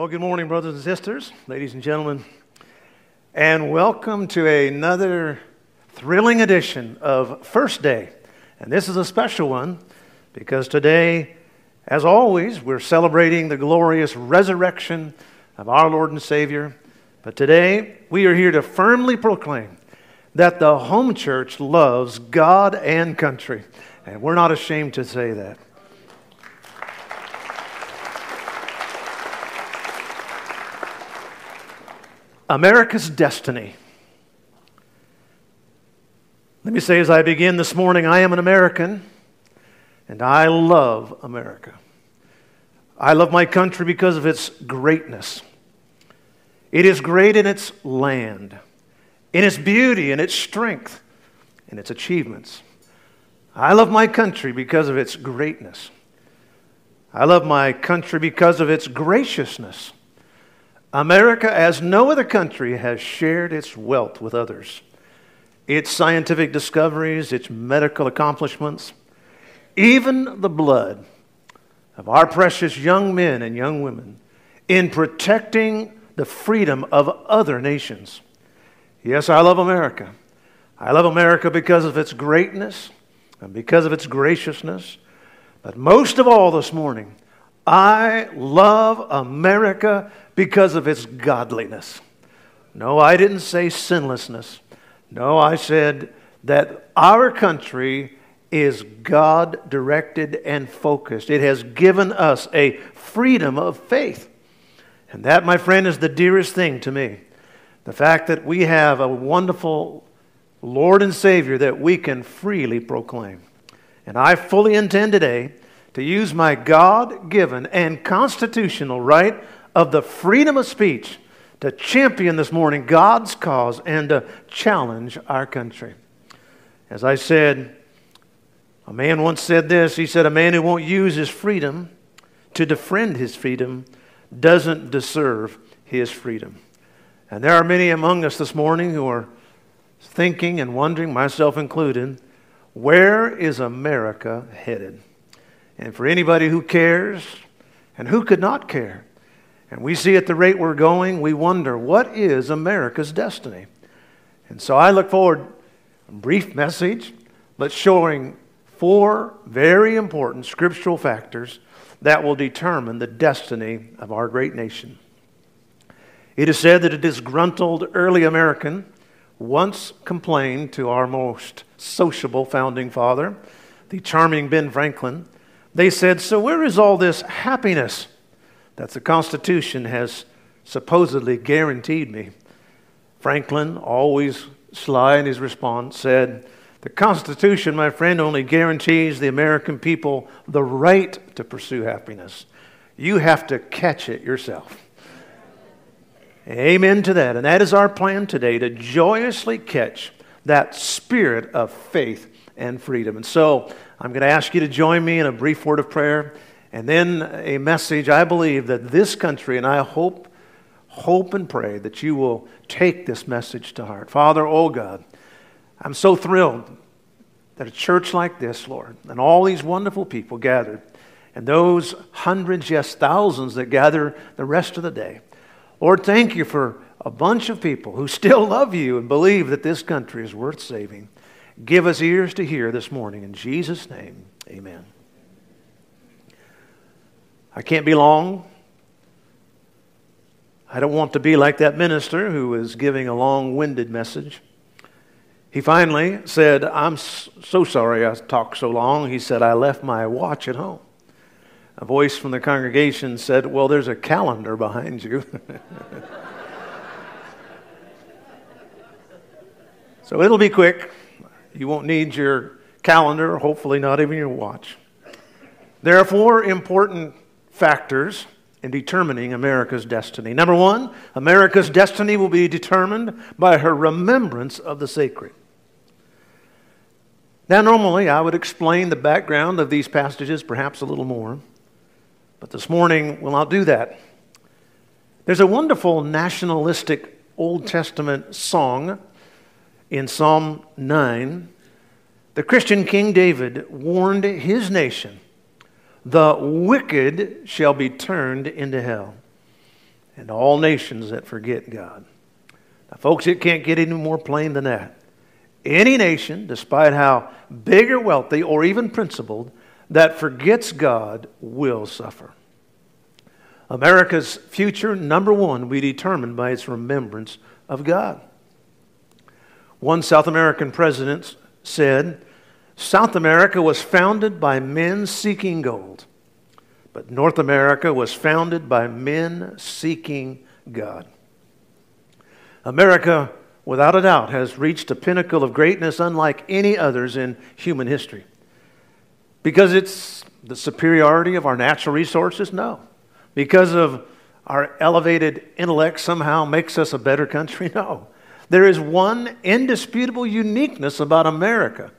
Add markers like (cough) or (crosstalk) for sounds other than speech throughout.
Well, good morning, brothers and sisters, ladies and gentlemen, and welcome to another thrilling edition of First Day. And this is a special one because today, as always, we're celebrating the glorious resurrection of our Lord and Savior. But today, we are here to firmly proclaim that the home church loves God and country. And we're not ashamed to say that. America's destiny. Let me say as I begin this morning I am an American and I love America. I love my country because of its greatness. It is great in its land, in its beauty, in its strength, in its achievements. I love my country because of its greatness. I love my country because of its graciousness. America, as no other country, has shared its wealth with others. Its scientific discoveries, its medical accomplishments, even the blood of our precious young men and young women in protecting the freedom of other nations. Yes, I love America. I love America because of its greatness and because of its graciousness. But most of all this morning, I love America because of its godliness. No, I didn't say sinlessness. No, I said that our country is God directed and focused. It has given us a freedom of faith. And that, my friend, is the dearest thing to me. The fact that we have a wonderful Lord and Savior that we can freely proclaim. And I fully intend today to use my God given and constitutional right of the freedom of speech to champion this morning God's cause and to challenge our country. As I said, a man once said this he said, A man who won't use his freedom to defend his freedom doesn't deserve his freedom. And there are many among us this morning who are thinking and wondering, myself included, where is America headed? And for anybody who cares and who could not care, and we see at the rate we're going, we wonder, what is America's destiny? And so I look forward, a brief message, but showing four very important scriptural factors that will determine the destiny of our great nation. It is said that a disgruntled early American once complained to our most sociable founding father, the charming Ben Franklin. They said, So, where is all this happiness? That the Constitution has supposedly guaranteed me. Franklin, always sly in his response, said, The Constitution, my friend, only guarantees the American people the right to pursue happiness. You have to catch it yourself. Amen to that. And that is our plan today to joyously catch that spirit of faith and freedom. And so I'm going to ask you to join me in a brief word of prayer. And then a message, I believe that this country, and I hope, hope and pray that you will take this message to heart. Father, oh God, I'm so thrilled that a church like this, Lord, and all these wonderful people gathered, and those hundreds, yes, thousands that gather the rest of the day. Lord, thank you for a bunch of people who still love you and believe that this country is worth saving. Give us ears to hear this morning. In Jesus' name, amen. I can't be long. I don't want to be like that minister who was giving a long winded message. He finally said, I'm so sorry I talked so long. He said, I left my watch at home. A voice from the congregation said, Well, there's a calendar behind you. (laughs) so it'll be quick. You won't need your calendar, hopefully, not even your watch. There are four important factors in determining America's destiny. Number one, America's destiny will be determined by her remembrance of the sacred. Now, normally I would explain the background of these passages perhaps a little more, but this morning we'll not do that. There's a wonderful nationalistic Old Testament song in Psalm 9. The Christian King David warned his nation the wicked shall be turned into hell, and all nations that forget God. Now, folks, it can't get any more plain than that. Any nation, despite how big or wealthy or even principled, that forgets God will suffer. America's future, number one, will be determined by its remembrance of God. One South American president said, South America was founded by men seeking gold, but North America was founded by men seeking God. America, without a doubt, has reached a pinnacle of greatness unlike any others in human history. Because it's the superiority of our natural resources? No. Because of our elevated intellect somehow makes us a better country? (laughs) No. There is one indisputable uniqueness about America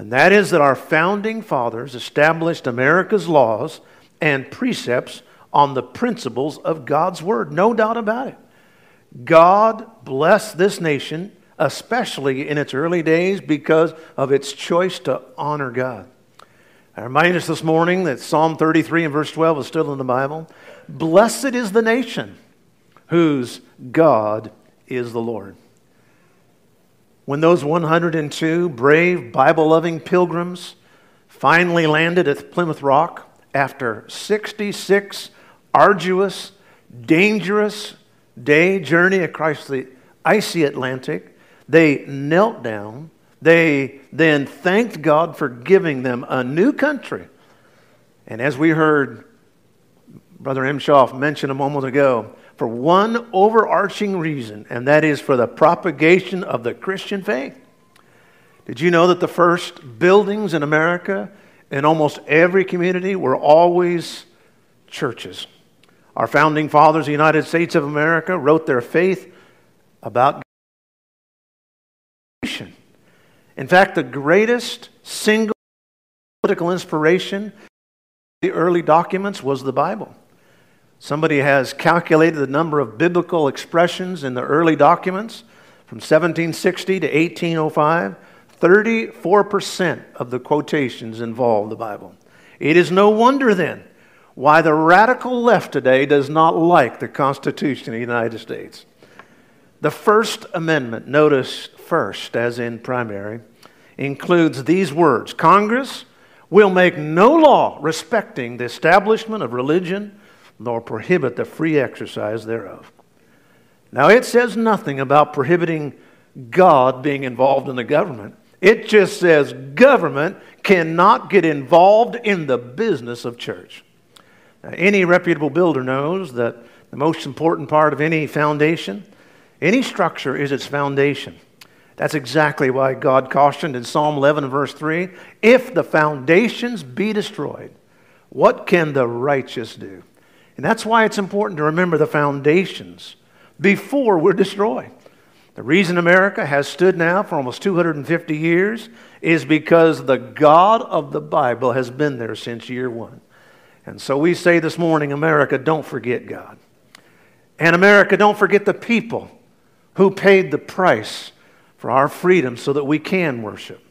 and that is that our founding fathers established America's laws and precepts on the principles of God's Word. No doubt about it. God blessed this nation, especially in its early days, because of its choice to honor God. I remind us this morning that Psalm 33 and verse 12 is still in the Bible. Blessed is the nation whose God is the Lord. When those 102 brave, Bible loving pilgrims finally landed at Plymouth Rock after 66 arduous, dangerous day journey across the icy Atlantic, they knelt down. They then thanked God for giving them a new country. And as we heard Brother Emshoff mention a moment ago, for one overarching reason, and that is for the propagation of the Christian faith. Did you know that the first buildings in America, in almost every community, were always churches? Our founding fathers, the United States of America, wrote their faith about creation. in fact, the greatest single political inspiration the early documents was the Bible. Somebody has calculated the number of biblical expressions in the early documents from 1760 to 1805. 34% of the quotations involve the Bible. It is no wonder then why the radical left today does not like the Constitution of the United States. The First Amendment, notice first, as in primary, includes these words Congress will make no law respecting the establishment of religion nor prohibit the free exercise thereof. Now, it says nothing about prohibiting God being involved in the government. It just says government cannot get involved in the business of church. Now, any reputable builder knows that the most important part of any foundation, any structure, is its foundation. That's exactly why God cautioned in Psalm 11, verse 3 if the foundations be destroyed, what can the righteous do? And that's why it's important to remember the foundations before we're destroyed. The reason America has stood now for almost 250 years is because the God of the Bible has been there since year one. And so we say this morning, America, don't forget God. And America, don't forget the people who paid the price for our freedom so that we can worship.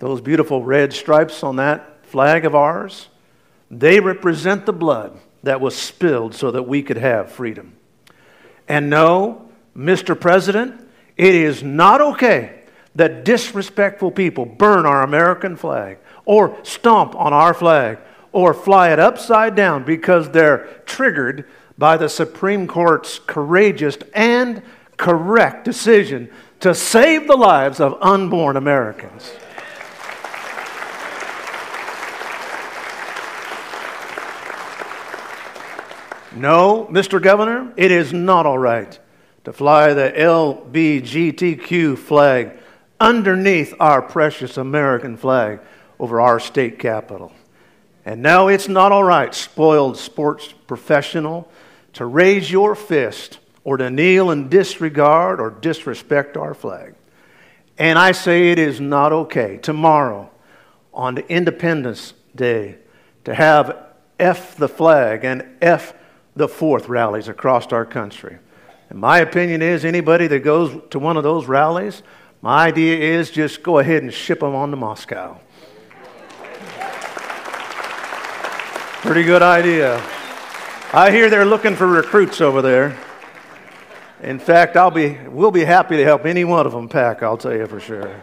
Those beautiful red stripes on that flag of ours, they represent the blood that was spilled so that we could have freedom. And no, Mr. President, it is not okay that disrespectful people burn our American flag or stomp on our flag or fly it upside down because they're triggered by the Supreme Court's courageous and correct decision to save the lives of unborn Americans. No, Mr. Governor, it is not all right to fly the LBGTQ flag underneath our precious American flag over our state capital. And no, it's not all right, spoiled sports professional, to raise your fist or to kneel and disregard or disrespect our flag. And I say it is not okay tomorrow on Independence Day to have F the flag and F the fourth rallies across our country. And my opinion is anybody that goes to one of those rallies, my idea is just go ahead and ship them on to Moscow. Pretty good idea. I hear they're looking for recruits over there. In fact, I'll be, we'll be happy to help any one of them pack, I'll tell you for sure.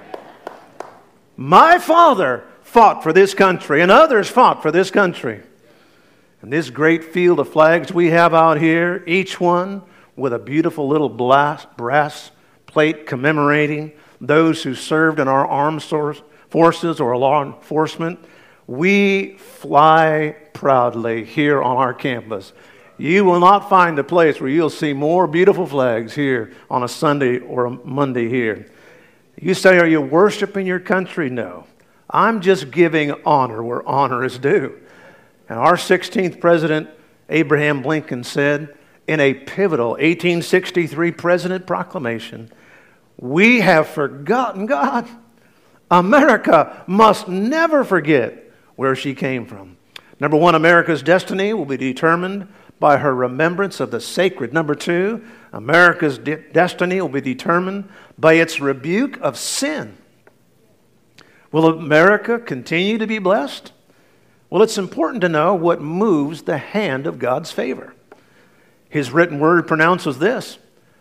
My father fought for this country, and others fought for this country. And this great field of flags we have out here, each one with a beautiful little brass plate commemorating those who served in our armed forces or law enforcement, we fly proudly here on our campus. You will not find a place where you'll see more beautiful flags here on a Sunday or a Monday here. You say, Are you worshiping your country? No. I'm just giving honor where honor is due. And our 16th president, Abraham Lincoln, said in a pivotal 1863 president proclamation, We have forgotten God. America must never forget where she came from. Number one, America's destiny will be determined by her remembrance of the sacred. Number two, America's de- destiny will be determined by its rebuke of sin. Will America continue to be blessed? Well, it's important to know what moves the hand of God's favor. His written word pronounces this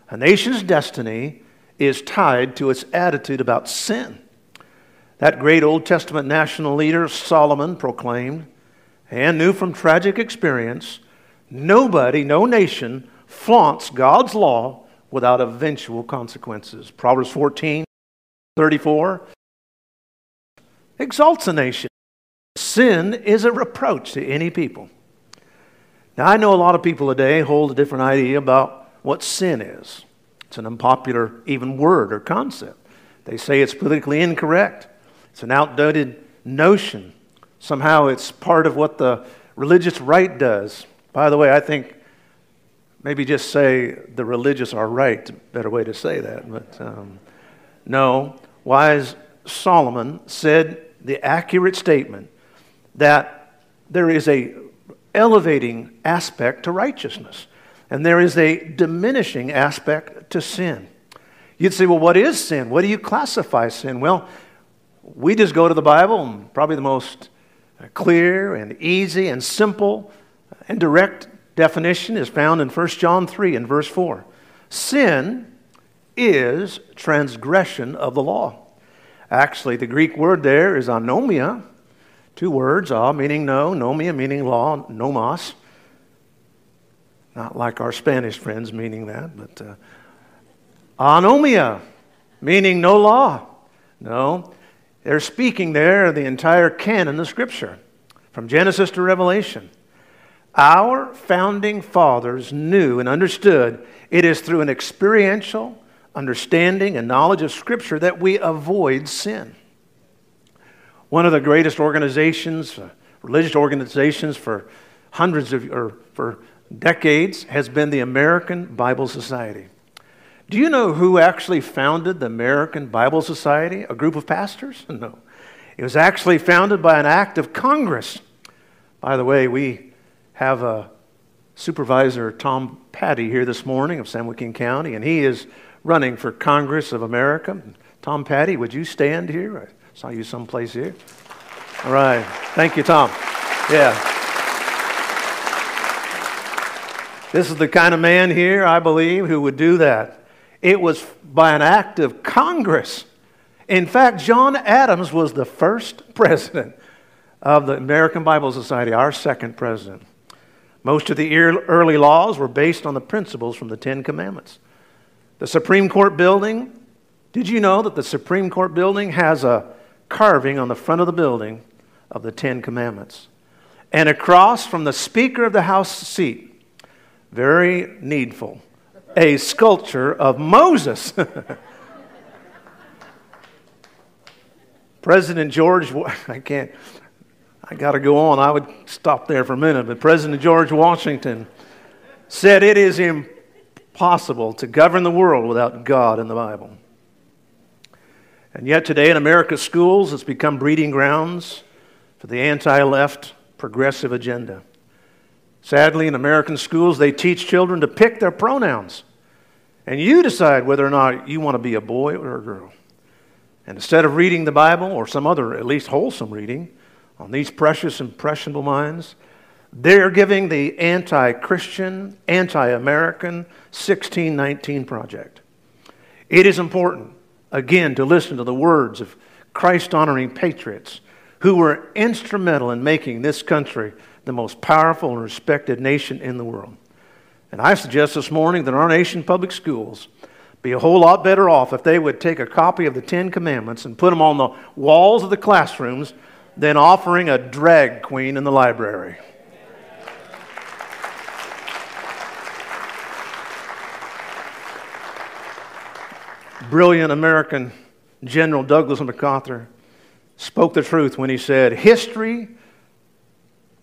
a nation's destiny is tied to its attitude about sin. That great Old Testament national leader, Solomon, proclaimed and knew from tragic experience Nobody, no nation, flaunts God's law without eventual consequences. Proverbs 14, 34 exalts a nation. Sin is a reproach to any people. Now, I know a lot of people today hold a different idea about what sin is. It's an unpopular, even word or concept. They say it's politically incorrect, it's an outdated notion. Somehow it's part of what the religious right does. By the way, I think maybe just say the religious are right, better way to say that. But um, no, wise Solomon said the accurate statement that there is a elevating aspect to righteousness and there is a diminishing aspect to sin. You'd say, well, what is sin? What do you classify sin? Well, we just go to the Bible, and probably the most uh, clear and easy and simple uh, and direct definition is found in 1 John 3 and verse 4. Sin is transgression of the law. Actually, the Greek word there is anomia, two words, ah meaning no, nomia meaning law, nomos. Not like our Spanish friends meaning that, but uh, anomia, meaning no law. No, they're speaking there the entire canon of Scripture, from Genesis to Revelation. Our founding fathers knew and understood it is through an experiential understanding and knowledge of Scripture that we avoid sin. One of the greatest organizations, uh, religious organizations for hundreds of, or for decades, has been the American Bible Society. Do you know who actually founded the American Bible Society? A group of pastors? (laughs) No. It was actually founded by an act of Congress. By the way, we have a Supervisor Tom Patti here this morning of San Joaquin County, and he is running for Congress of America. Tom Patti, would you stand here? Saw you someplace here. All right. Thank you, Tom. Yeah. This is the kind of man here, I believe, who would do that. It was by an act of Congress. In fact, John Adams was the first president of the American Bible Society, our second president. Most of the early laws were based on the principles from the Ten Commandments. The Supreme Court building, did you know that the Supreme Court building has a carving on the front of the building of the Ten Commandments? And across from the Speaker of the House seat, very needful, a sculpture of Moses. (laughs) President George, (laughs) I can't, I got to go on. I would stop there for a minute. But President George Washington said it is impossible to govern the world without God in the Bible. And yet, today in America's schools, it's become breeding grounds for the anti left progressive agenda. Sadly, in American schools, they teach children to pick their pronouns. And you decide whether or not you want to be a boy or a girl. And instead of reading the Bible or some other, at least wholesome reading, on these precious, impressionable minds, they're giving the anti Christian, anti American 1619 project. It is important, again, to listen to the words of Christ honoring patriots who were instrumental in making this country the most powerful and respected nation in the world. And I suggest this morning that our nation public schools be a whole lot better off if they would take a copy of the Ten Commandments and put them on the walls of the classrooms than offering a drag queen in the library. Brilliant American General Douglas MacArthur spoke the truth when he said, History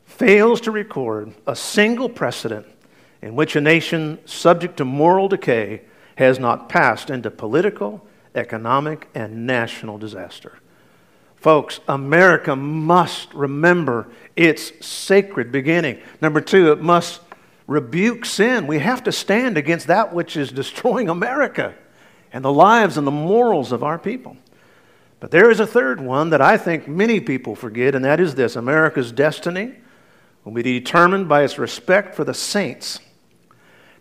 fails to record a single precedent in which a nation subject to moral decay has not passed into political, economic, and national disaster. Folks, America must remember its sacred beginning. Number two, it must rebuke sin. We have to stand against that which is destroying America and the lives and the morals of our people. But there is a third one that I think many people forget, and that is this America's destiny will be determined by its respect for the saints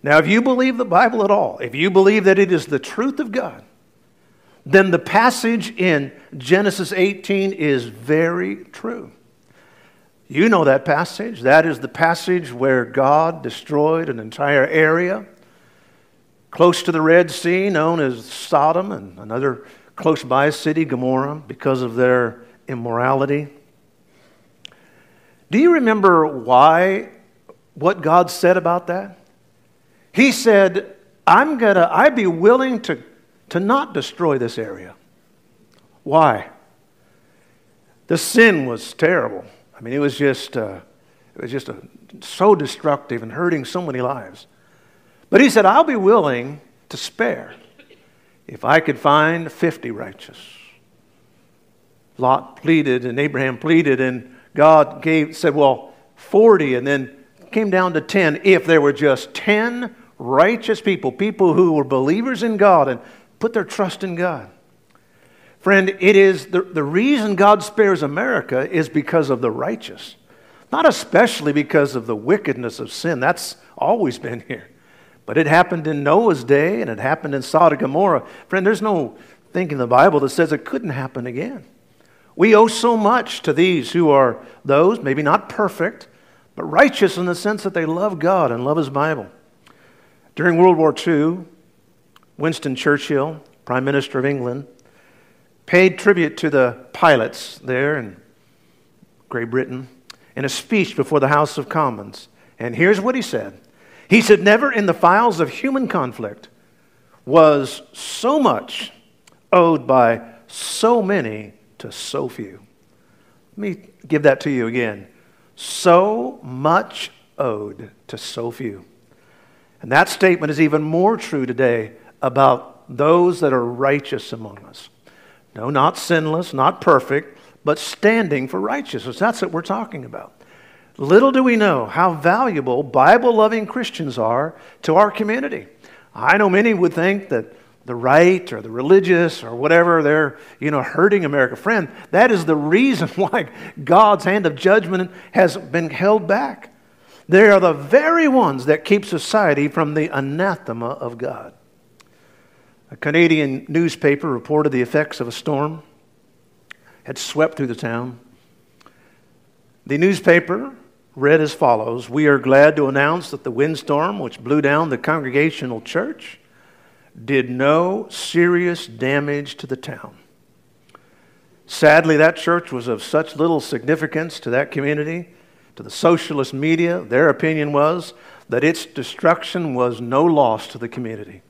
now, if you believe the Bible at all, if you believe that it is the truth of God, then the passage in Genesis 18 is very true. You know that passage. That is the passage where God destroyed an entire area close to the Red Sea, known as Sodom, and another close by city, Gomorrah, because of their immorality. Do you remember why, what God said about that? He said, I'm to, I'd be willing to, to not destroy this area. Why? The sin was terrible. I mean, it was just, uh, it was just a, so destructive and hurting so many lives. But he said, I'll be willing to spare if I could find 50 righteous. Lot pleaded and Abraham pleaded, and God gave, said, Well, 40, and then came down to 10 if there were just 10 righteous people, people who were believers in God and put their trust in God. Friend, it is the, the reason God spares America is because of the righteous, not especially because of the wickedness of sin. That's always been here. But it happened in Noah's day and it happened in Sodom and Gomorrah. Friend, there's no thing in the Bible that says it couldn't happen again. We owe so much to these who are those, maybe not perfect, but righteous in the sense that they love God and love His Bible. During World War II, Winston Churchill, Prime Minister of England, paid tribute to the pilots there in Great Britain in a speech before the House of Commons. And here's what he said He said, Never in the files of human conflict was so much owed by so many to so few. Let me give that to you again. So much owed to so few. And that statement is even more true today about those that are righteous among us. No, not sinless, not perfect, but standing for righteousness. That's what we're talking about. Little do we know how valuable Bible loving Christians are to our community. I know many would think that the right or the religious or whatever, they're, you know, hurting America. Friend, that is the reason (laughs) why God's hand of judgment has been held back. They are the very ones that keep society from the anathema of God. A Canadian newspaper reported the effects of a storm had swept through the town. The newspaper read as follows We are glad to announce that the windstorm which blew down the Congregational Church did no serious damage to the town. Sadly, that church was of such little significance to that community to the socialist media, their opinion was that its destruction was no loss to the community.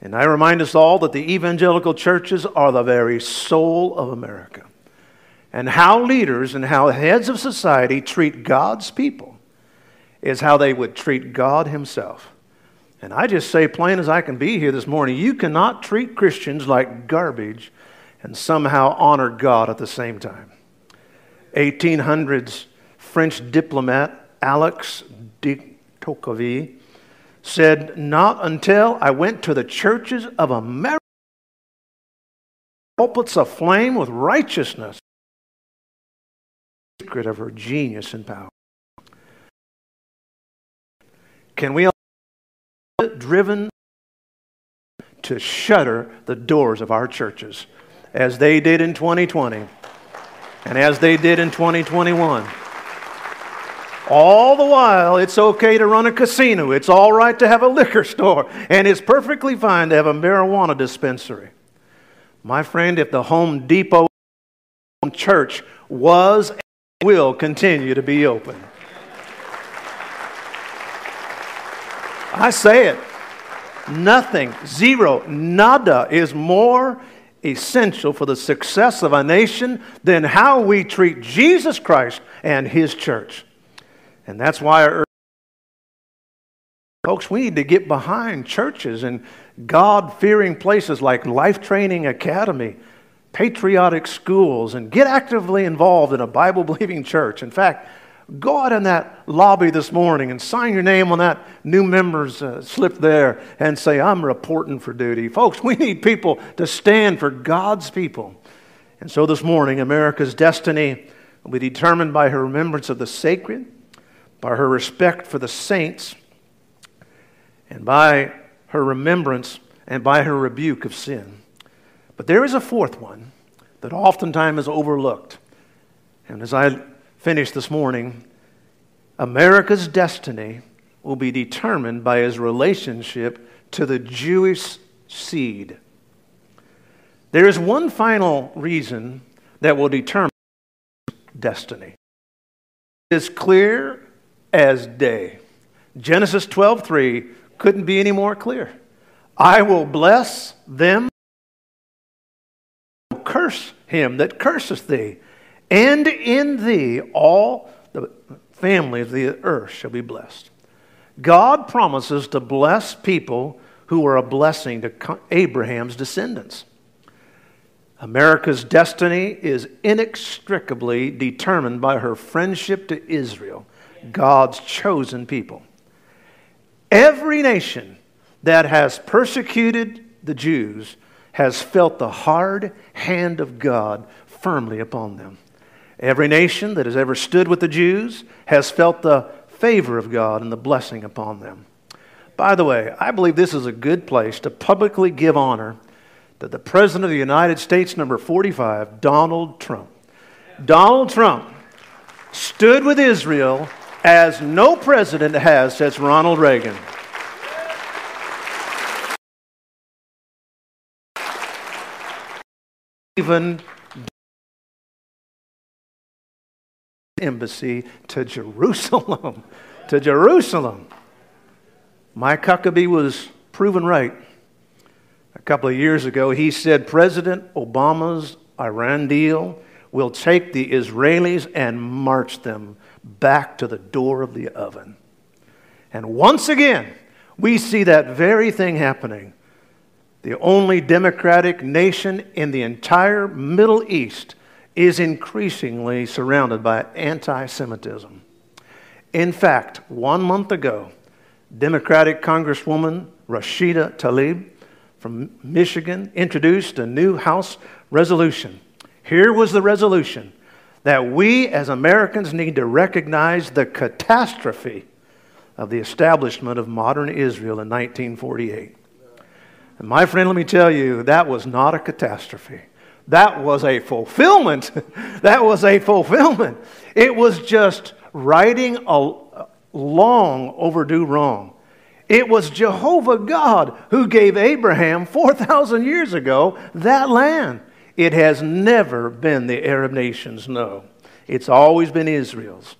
And I remind us all that the evangelical churches are the very soul of America. And how leaders and how heads of society treat God's people is how they would treat God Himself. And I just say, plain as I can be here this morning, you cannot treat Christians like garbage and somehow honor God at the same time. 1800s French diplomat Alex de Tocqueville said, Not until I went to the churches of America, pulpits aflame with righteousness, secret of her genius and power. Can we all be driven to shutter the doors of our churches as they did in 2020 and as they did in 2021? All the while, it's okay to run a casino. It's all right to have a liquor store. And it's perfectly fine to have a marijuana dispensary. My friend, if the Home Depot church was will continue to be open. I say it. Nothing, zero, nada is more essential for the success of a nation than how we treat Jesus Christ and His church. And that's why I urge folks, we need to get behind churches and God fearing places like Life Training Academy, patriotic schools, and get actively involved in a Bible believing church. In fact, go out in that lobby this morning and sign your name on that new member's uh, slip there and say, I'm reporting for duty. Folks, we need people to stand for God's people. And so this morning, America's destiny will be determined by her remembrance of the sacred by her respect for the saints, and by her remembrance and by her rebuke of sin. But there is a fourth one that oftentimes is overlooked. And as I finish this morning, America's destiny will be determined by his relationship to the Jewish seed. There is one final reason that will determine destiny. It is clear as day. Genesis 12:3 couldn't be any more clear. I will bless them curse him that curseth thee, and in thee all the families of the earth shall be blessed. God promises to bless people who are a blessing to Abraham's descendants. America's destiny is inextricably determined by her friendship to Israel God's chosen people. Every nation that has persecuted the Jews has felt the hard hand of God firmly upon them. Every nation that has ever stood with the Jews has felt the favor of God and the blessing upon them. By the way, I believe this is a good place to publicly give honor to the President of the United States, number 45, Donald Trump. Donald Trump stood with Israel as no president has since Ronald Reagan. Even embassy to Jerusalem. to Jerusalem. Mike Huckabee was proven right. A couple of years ago, he said President Obama's Iran deal will take the Israelis and march them back to the door of the oven. And once again, we see that very thing happening. The only democratic nation in the entire Middle East is increasingly surrounded by anti Semitism. In fact, one month ago, Democratic Congresswoman Rashida Tlaib from Michigan introduced a new House resolution. Here was the resolution that we as Americans need to recognize the catastrophe of the establishment of modern Israel in 1948. And my friend, let me tell you, that was not a catastrophe. That was a fulfillment. (laughs) that was a fulfillment. It was just righting a long overdue wrong. It was Jehovah God who gave Abraham 4,000 years ago that land. It has never been the Arab nations, no. It's always been Israel's.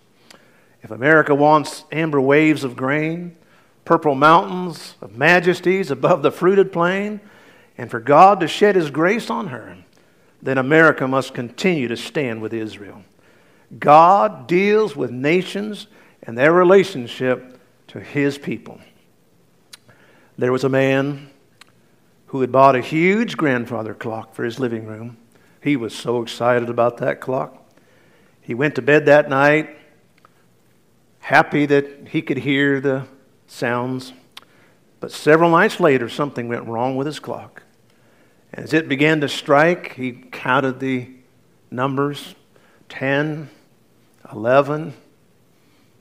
If America wants amber waves of grain, purple mountains of majesties above the fruited plain, and for God to shed His grace on her, then America must continue to stand with Israel. God deals with nations and their relationship to his people. There was a man who had bought a huge grandfather clock for his living room. He was so excited about that clock. He went to bed that night happy that he could hear the sounds. But several nights later, something went wrong with his clock. As it began to strike, he counted the numbers 10, 11,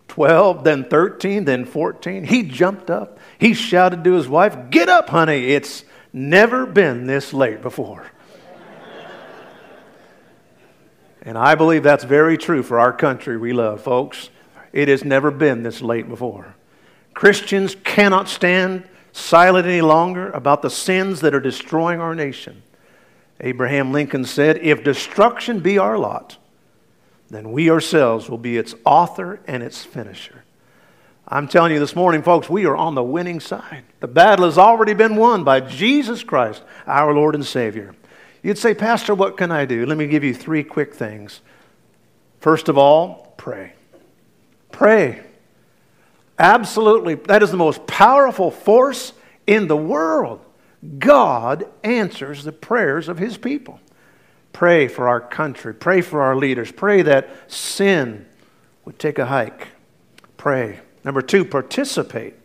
12, then 13, then 14. He jumped up. He shouted to his wife, Get up, honey. It's never been this late before. (laughs) and I believe that's very true for our country we love, folks. It has never been this late before. Christians cannot stand silent any longer about the sins that are destroying our nation. Abraham Lincoln said, If destruction be our lot, then we ourselves will be its author and its finisher. I'm telling you this morning, folks, we are on the winning side. The battle has already been won by Jesus Christ, our Lord and Savior. You'd say, Pastor, what can I do? Let me give you three quick things. First of all, pray. Pray. Absolutely. That is the most powerful force in the world. God answers the prayers of his people. Pray for our country. Pray for our leaders. Pray that sin would take a hike. Pray. Number two, participate.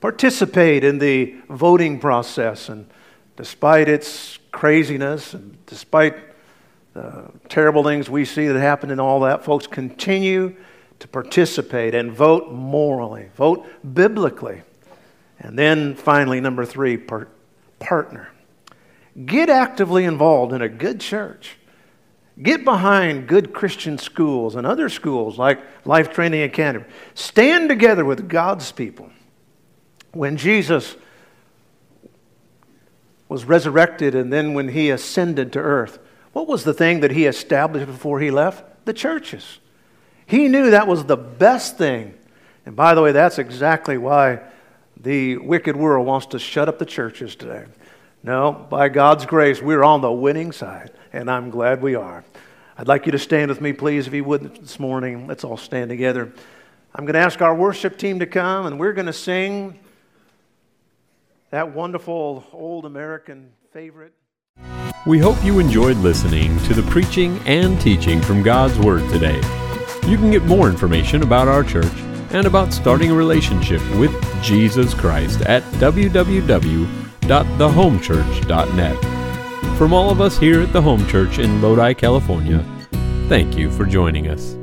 Participate in the voting process. And despite its craziness and despite the terrible things we see that happen and all that, folks, continue to participate and vote morally, vote biblically. And then finally, number three, part, partner. Get actively involved in a good church. Get behind good Christian schools and other schools like Life Training Academy. Stand together with God's people. When Jesus was resurrected and then when he ascended to earth, what was the thing that he established before he left? The churches. He knew that was the best thing. And by the way, that's exactly why the wicked world wants to shut up the churches today. No, by God's grace, we're on the winning side, and I'm glad we are. I'd like you to stand with me, please, if you would, this morning. Let's all stand together. I'm going to ask our worship team to come, and we're going to sing that wonderful old American favorite. We hope you enjoyed listening to the preaching and teaching from God's Word today. You can get more information about our church and about starting a relationship with Jesus Christ at www.thehomechurch.net. From all of us here at the Home Church in Lodi, California, thank you for joining us.